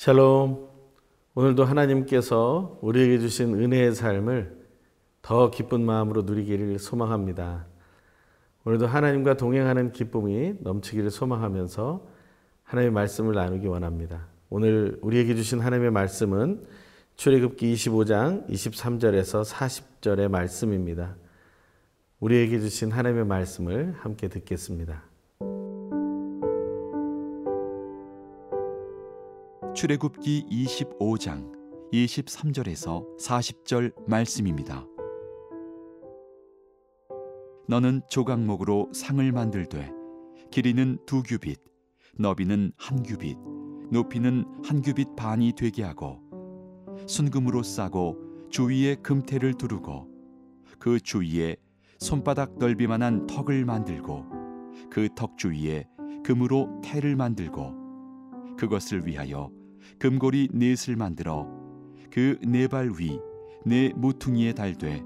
샬롬. 오늘도 하나님께서 우리에게 주신 은혜의 삶을 더 기쁜 마음으로 누리기를 소망합니다. 오늘도 하나님과 동행하는 기쁨이 넘치기를 소망하면서 하나님의 말씀을 나누기 원합니다. 오늘 우리에게 주신 하나님의 말씀은 출애굽기 25장 23절에서 40절의 말씀입니다. 우리에게 주신 하나님의 말씀을 함께 듣겠습니다. 출애굽기 25장 23절에서 40절 말씀입니다. 너는 조각목으로 상을 만들되 길이는 두 규빗, 너비는 한 규빗, 높이는 한 규빗 반이 되게 하고 순금으로 싸고 주위에 금태를 두르고 그 주위에 손바닥 넓이만한 턱을 만들고 그 턱 주위에 금으로 태를 만들고 그것을 위하여 금고리 넷을 만들어 그 네 발 위 네 모퉁이에 달되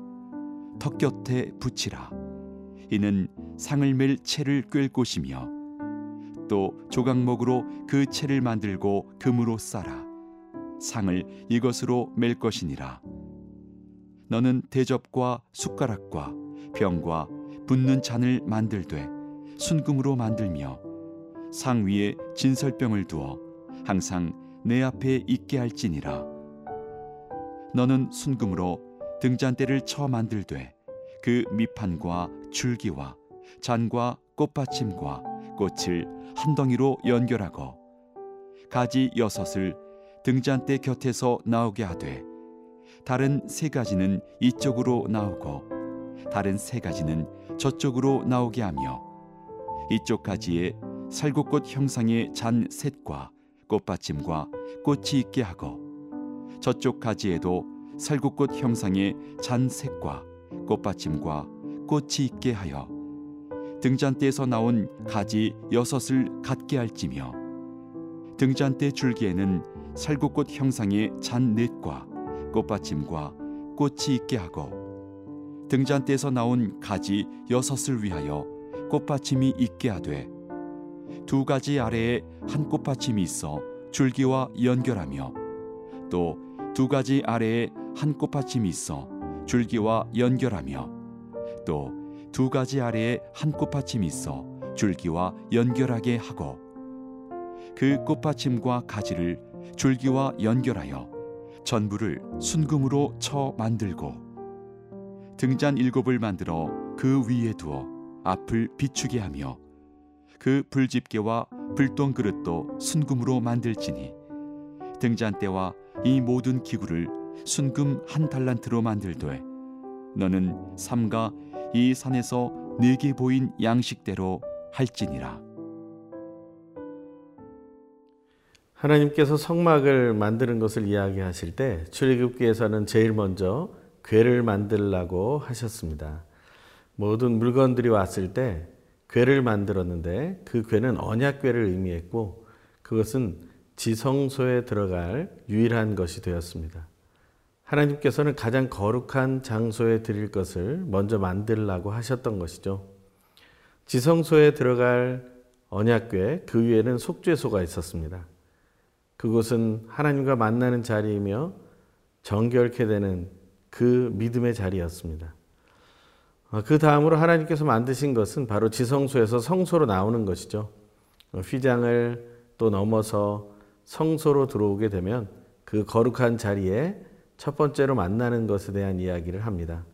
턱 곁에 붙이라. 이는 상을 맬 채를 꿰 곳이며 또 조각목으로 그 채를 만들고 금으로 싸라. 상을 이것으로 맬 것이니라. 너는 대접과 숟가락과 병과 붓는 잔을 만들되 순금으로 만들며 상 위에 진설병을 두어 항상 내 앞에 있게 할지니라. 너는 순금으로 등잔대를 쳐 만들되 그 밑판과 줄기와 잔과 꽃받침과 꽃을 한 덩이로 연결하고 가지 여섯을 등잔대 곁에서 나오게 하되 다른 세 가지는 이쪽으로 나오고 다른 세 가지는 저쪽으로 나오게 하며 이쪽 가지에 살구꽃 형상의 잔 셋과 꽃받침과 꽃이 있게 하고 저쪽 가지에도 살구꽃 형상의 잔 색과 꽃받침과 꽃이 있게 하여 등잔대에서 나온 가지 여섯을 갖게 할지며 등잔대 줄기에는 살구꽃 형상의 잔 넷과 꽃받침과 꽃이 있게 하고 등잔대에서 나온 가지 여섯을 위하여 꽃받침이 있게 하되 두 가지 아래에 한 꽃받침이 있어 줄기와 연결하며 또 두 가지 아래에 한 꽃받침이 있어 줄기와 연결하며 또 두 가지 아래에 한 꽃받침이 있어 줄기와 연결하게 하고 그 꽃받침과 가지를 줄기와 연결하여 전부를 순금으로 쳐 만들고 등잔 일곱을 만들어 그 위에 두어 앞을 비추게 하며 그 불집게와 불똥 그릇도 순금으로 만들지니 등잔대와 이 모든 기구를 순금 한 달란트로 만들되 너는 삼가 이 산에서 네게 보인 양식대로 할지니라 하나님께서 성막을 만드는 것을 이야기하실 때 출애굽기에서는 제일 먼저 궤를 만들라고 하셨습니다. 모든 물건들이 왔을 때 궤를 만들었는데 그 궤는 언약궤를 의미했고 그것은 지성소에 들어갈 유일한 것이 되었습니다. 하나님께서는 가장 거룩한 장소에 드릴 것을 먼저 만들라고 하셨던 것이죠. 지성소에 들어갈 언약궤 그 위에는 속죄소가 있었습니다. 그곳은 하나님과 만나는 자리이며 정결케 되는 그 믿음의 자리였습니다. 그 다음으로 하나님께서 만드신 것은 바로 지성소에서 성소로 나오는 것이죠. 휘장을 또 넘어서 성소로 들어오게 되면 그 거룩한 자리에 첫 번째로 만나는 것에 대한 이야기를 합니다.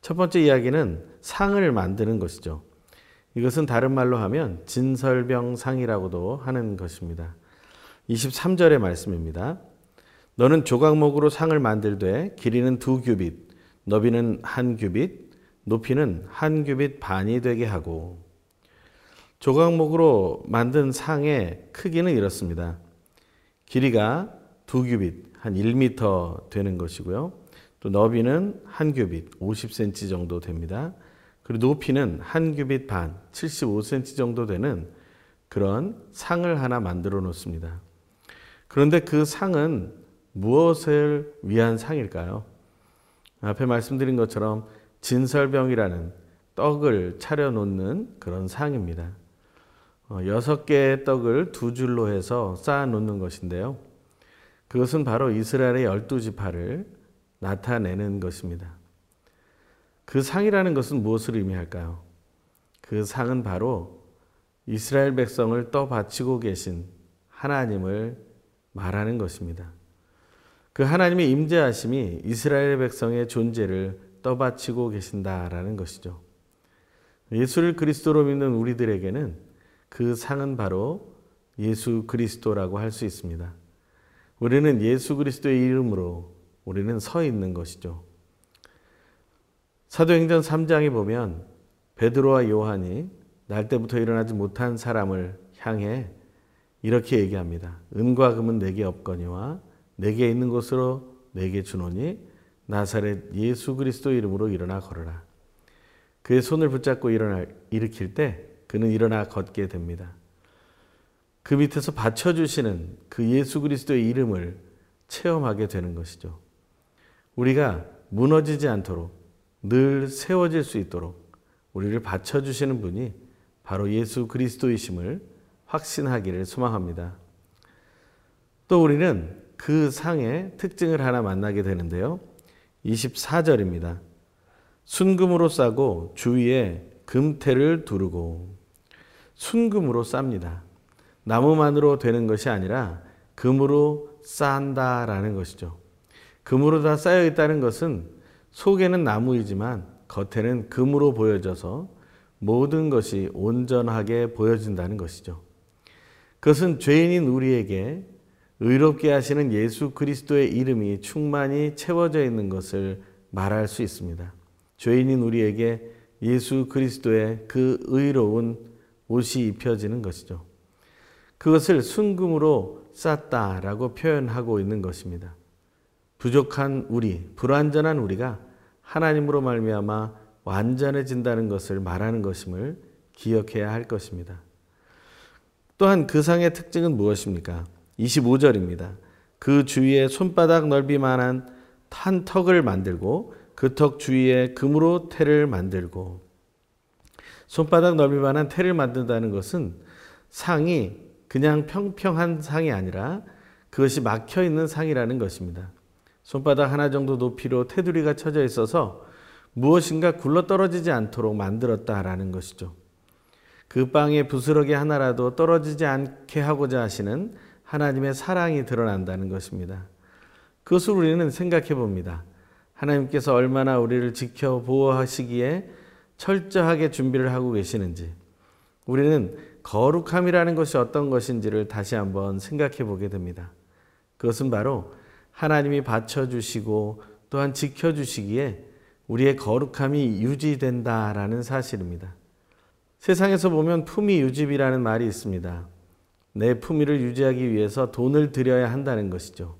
첫 번째 이야기는 상을 만드는 것이죠. 이것은 다른 말로 하면 진설병상이라고도 하는 것입니다. 23절의 말씀입니다. 너는 조각목으로 상을 만들되 길이는 두 규빗, 너비는 한 규빗, 높이는 한 규빗 반이 되게 하고 조각목으로 만든 상의 크기는 이렇습니다. 길이가 두 규빗, 한 1m 되는 것이고요. 또 너비는 한 규빗, 50cm 정도 됩니다. 그리고 높이는 한 규빗 반, 75cm 정도 되는 그런 상을 하나 만들어 놓습니다. 그런데 그 상은 무엇을 위한 상일까요? 앞에 말씀드린 것처럼 진설병이라는 떡을 차려놓는 그런 상입니다. 어, 여섯 개의 떡을 두 줄로 해서 쌓아 놓는 것인데요. 그것은 바로 이스라엘의 열두 지파를 나타내는 것입니다. 그 상이라는 것은 무엇을 의미할까요? 그 상은 바로 이스라엘 백성을 떠받치고 계신 하나님을 말하는 것입니다. 그 하나님의 임재하심이 이스라엘 백성의 존재를 떠받치고 계신다라는 것이죠. 예수를 그리스도로 믿는 우리들에게는 그 상은 바로 예수 그리스도라고 할 수 있습니다. 우리는 예수 그리스도의 이름으로 우리는 서 있는 것이죠. 사도행전 3장에 보면 베드로와 요한이 날 때부터 일어나지 못한 사람을 향해 이렇게 얘기합니다. 은과 금은 내게 없거니와 내게 있는 것으로 내게 주노니 나사렛 예수 그리스도 이름으로 일어나 걸어라. 그의 손을 붙잡고 일어나 일으킬 때 그는 일어나 걷게 됩니다. 그 밑에서 받쳐 주시는 그 예수 그리스도의 이름을 체험하게 되는 것이죠. 우리가 무너지지 않도록 늘 세워질 수 있도록 우리를 받쳐 주시는 분이 바로 예수 그리스도이심을 확신하기를 소망합니다. 또 우리는 그 상의 특징을 하나 만나게 되는데요. 24절입니다. 순금으로 싸고 주위에 금태를 두르고 순금으로 쌉니다. 나무만으로 되는 것이 아니라 금으로 쌓다라는 것이죠. 금으로 다 쌓여 있다는 것은 속에는 나무이지만 겉에는 금으로 보여져서 모든 것이 온전하게 보여진다는 것이죠. 그것은 죄인인 우리에게 의롭게 하시는 예수 그리스도의 이름이 충만히 채워져 있는 것을 말할 수 있습니다. 죄인인 우리에게 예수 그리스도의 그 의로운 옷이 입혀지는 것이죠. 그것을 순금으로 쌌다라고 표현하고 있는 것입니다. 부족한 우리, 불완전한 우리가 하나님으로 말미암아 완전해진다는 것을 말하는 것임을 기억해야 할 것입니다. 또한 그 상의 특징은 무엇입니까? 25절입니다. 그 주위에 손바닥 넓이만한 탄 턱을 만들고 그 턱 주위에 금으로 태를 만들고 손바닥 넓이만한 태를 만든다는 것은 상이 그냥 평평한 상이 아니라 그것이 막혀 있는 상이라는 것입니다. 손바닥 하나 정도 높이로 테두리가 쳐져 있어서 무엇인가 굴러 떨어지지 않도록 만들었다라는 것이죠. 그 빵에 부스러기 하나라도 떨어지지 않게 하고자 하시는 하나님의 사랑이 드러난다는 것입니다. 그것을 우리는 생각해 봅니다. 하나님께서 얼마나 우리를 지켜 보호하시기에 철저하게 준비를 하고 계시는지 우리는 거룩함이라는 것이 어떤 것인지를 다시 한번 생각해 보게 됩니다. 그것은 바로 하나님이 받쳐주시고 또한 지켜주시기에 우리의 거룩함이 유지된다라는 사실입니다. 세상에서 보면 품위 유지비라는 말이 있습니다. 내 품위를 유지하기 위해서 돈을 들여야 한다는 것이죠.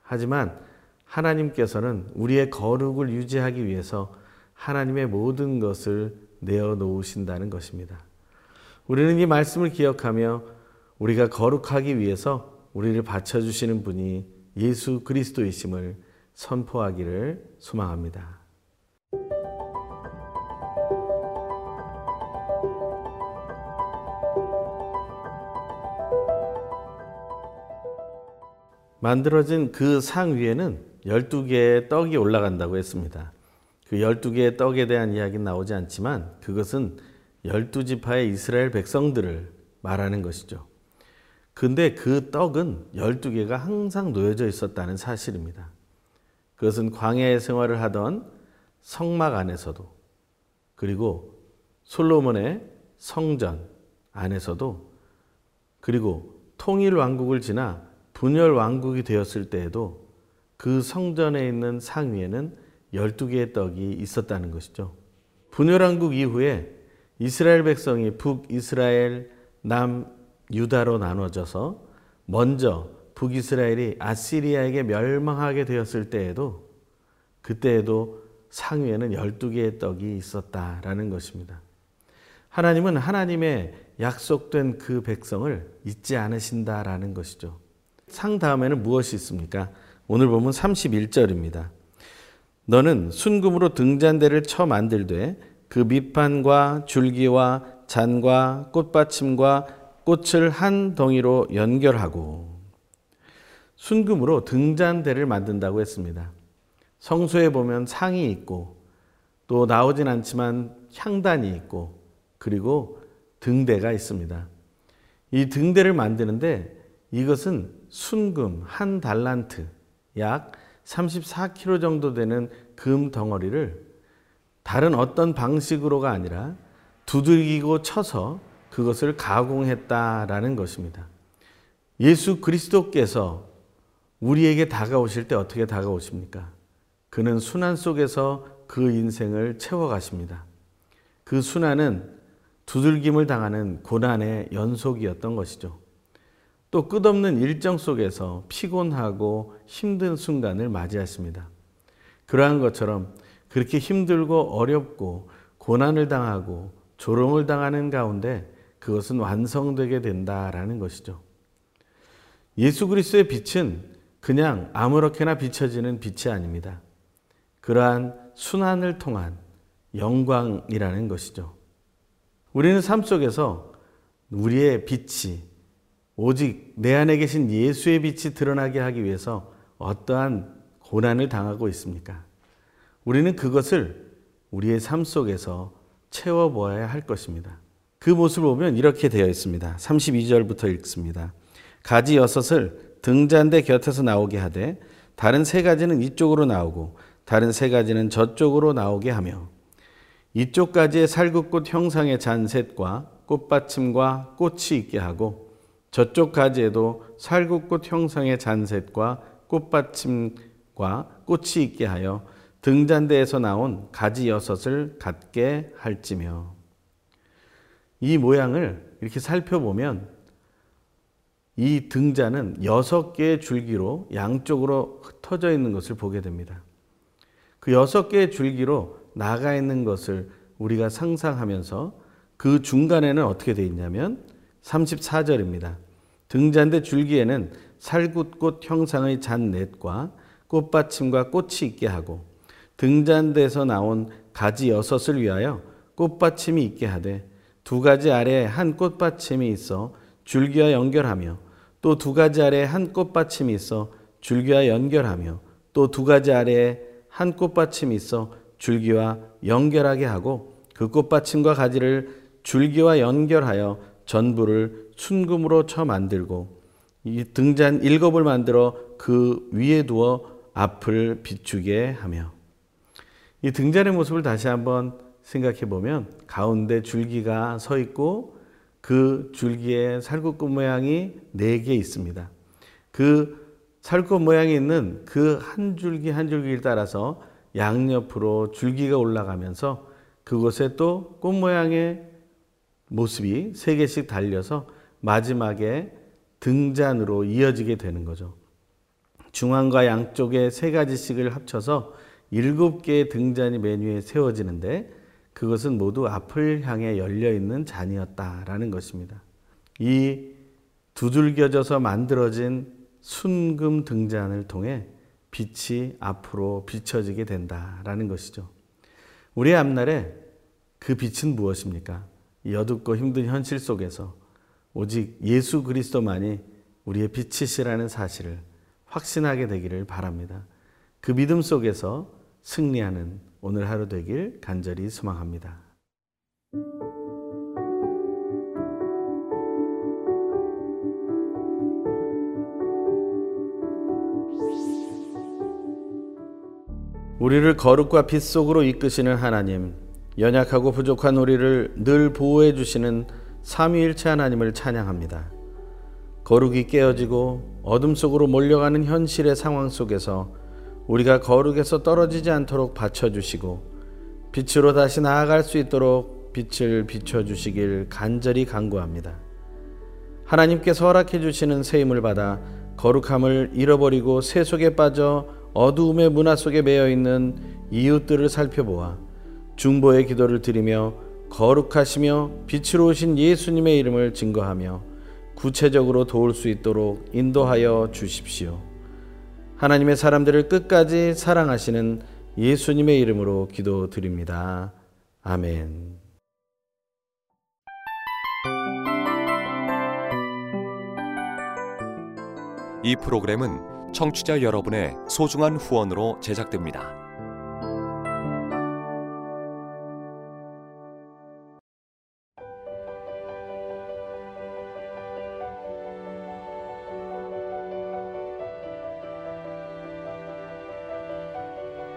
하지만 하나님께서는 우리의 거룩을 유지하기 위해서 하나님의 모든 것을 내어 놓으신다는 것입니다. 우리는 이 말씀을 기억하며 우리가 거룩하기 위해서 우리를 받쳐주시는 분이 예수 그리스도이심을 선포하기를 소망합니다. 만들어진 그 상 위에는 12개의 떡이 올라간다고 했습니다. 그 12개의 떡에 대한 이야기는 나오지 않지만 그것은 12지파의 이스라엘 백성들을 말하는 것이죠. 근데 그 떡은 12개가 항상 놓여져 있었다는 사실입니다. 그것은 광야의 생활을 하던 성막 안에서도 그리고 솔로몬의 성전 안에서도 그리고 통일 왕국을 지나 분열 왕국이 되었을 때에도 그 성전에 있는 상 위에는 12개의 떡이 있었다는 것이죠. 분열 왕국 이후에 이스라엘 백성이 북이스라엘, 남 유다로 나눠져서 먼저 북이스라엘이 아시리아에게 멸망하게 되었을 때에도 그때에도 상위에는 12개의 떡이 있었다라는 것입니다. 하나님은 하나님의 약속된 그 백성을 잊지 않으신다라는 것이죠. 상 다음에는 무엇이 있습니까? 오늘 보면 31절입니다. 너는 순금으로 등잔대를 쳐 만들되 그 밑판과 줄기와 잔과 꽃받침과 꽃을 한 덩이로 연결하고 순금으로 등잔대를 만든다고 했습니다. 성소에 보면 상이 있고 또 나오진 않지만 향단이 있고 그리고 등대가 있습니다. 이 등대를 만드는데 이것은 순금 한 달란트 약 34kg 정도 되는 금 덩어리를 다른 어떤 방식으로가 아니라 두들기고 쳐서 그것을 가공했다라는 것입니다. 예수 그리스도께서 우리에게 다가오실 때 어떻게 다가오십니까? 그는 순환 속에서 그 인생을 채워가십니다. 그 순환은 두들김을 당하는 고난의 연속이었던 것이죠. 또 끝없는 일정 속에서 피곤하고 힘든 순간을 맞이하십니다. 그러한 것처럼 그렇게 힘들고 어렵고 고난을 당하고 조롱을 당하는 가운데 그것은 완성되게 된다라는 것이죠. 예수 그리스도의 빛은 그냥 아무렇게나 비춰지는 빛이 아닙니다. 그러한 순환을 통한 영광이라는 것이죠. 우리는 삶 속에서 우리의 빛이 오직 내 안에 계신 예수의 빛이 드러나게 하기 위해서 어떠한 고난을 당하고 있습니까? 우리는 그것을 우리의 삶 속에서 채워보아야 할 것입니다. 그 모습을 보면 이렇게 되어 있습니다. 32절부터 읽습니다. 가지 여섯을 등잔대 곁에서 나오게 하되 다른 세 가지는 이쪽으로 나오고 다른 세 가지는 저쪽으로 나오게 하며 이쪽 가지에 살구꽃 형상의 잔셋과 꽃받침과 꽃이 있게 하고 저쪽 가지에도 살구꽃 형상의 잔셋과 꽃받침과 꽃이 있게 하여 등잔대에서 나온 가지 여섯을 갖게 할지며 이 모양을 이렇게 살펴보면 이 등잔은 여섯 개의 줄기로 양쪽으로 흩어져 있는 것을 보게 됩니다. 그 여섯 개의 줄기로 나가 있는 것을 우리가 상상하면서 그 중간에는 어떻게 되어 있냐면 34절입니다. 등잔대 줄기에는 살굿꽃 형상의 잔넷과 꽃받침과 꽃이 있게 하고 등잔대에서 나온 가지 여섯을 위하여 꽃받침이 있게 하되 두 가지 아래에 한 꽃받침이 있어 줄기와 연결하며 또 두 가지 아래에 한 꽃받침이 있어 줄기와 연결하며 또 두 가지 아래에 한 꽃받침이 있어 줄기와 연결하게 하고 그 꽃받침과 가지를 줄기와 연결하여 전부를 순금으로 쳐 만들고 이 등잔 일곱을 만들어 그 위에 두어 앞을 비추게 하며 이 등잔의 모습을 다시 한번 생각해 보면 가운데 줄기가 서 있고 그 줄기에 살구꽃 모양이 네 개 있습니다. 그 살구꽃 모양이 있는 그 한 줄기 한 줄기를 따라서 양옆으로 줄기가 올라가면서 그곳에 또 꽃 모양의 모습이 세 개씩 달려서 마지막에 등잔으로 이어지게 되는 거죠. 중앙과 양쪽에 세 가지씩을 합쳐서 일곱 개의 등잔이 메뉴에 세워지는데 그것은 모두 앞을 향해 열려 있는 잔이었다라는 것입니다. 이 두들겨져서 만들어진 순금 등잔을 통해 빛이 앞으로 비춰지게 된다라는 것이죠. 우리의 앞날에 그 빛은 무엇입니까? 여둡고 힘든 현실 속에서 오직 예수 그리스도만이 우리의 빛이시라는 사실을 확신하게 되기를 바랍니다. 그 믿음 속에서 승리하는 오늘 하루 되길 간절히 소망합니다. 우리를 거룩과 빛 속으로 이끄시는 하나님, 연약하고 부족한 우리를 늘 보호해 주시는 삼위일체 하나님을 찬양합니다. 거룩이 깨어지고 어둠 속으로 몰려가는 현실의 상황 속에서 우리가 거룩에서 떨어지지 않도록 받쳐주시고 빛으로 다시 나아갈 수 있도록 빛을 비춰주시길 간절히 간구합니다. 하나님께서 허락해 주시는 새 힘을 받아 거룩함을 잃어버리고 새 속에 빠져 어두움의 문화 속에 매여 있는 이웃들을 살펴보아 중보의 기도를 드리며 거룩하시며 빛으로 오신 예수님의 이름을 증거하며 구체적으로 도울 수 있도록 인도하여 주십시오. 하나님의 사람들을 끝까지 사랑하시는 예수님의 이름으로 기도드립니다. 아멘. 이 프로그램은 청취자 여러분의 소중한 후원으로 제작됩니다.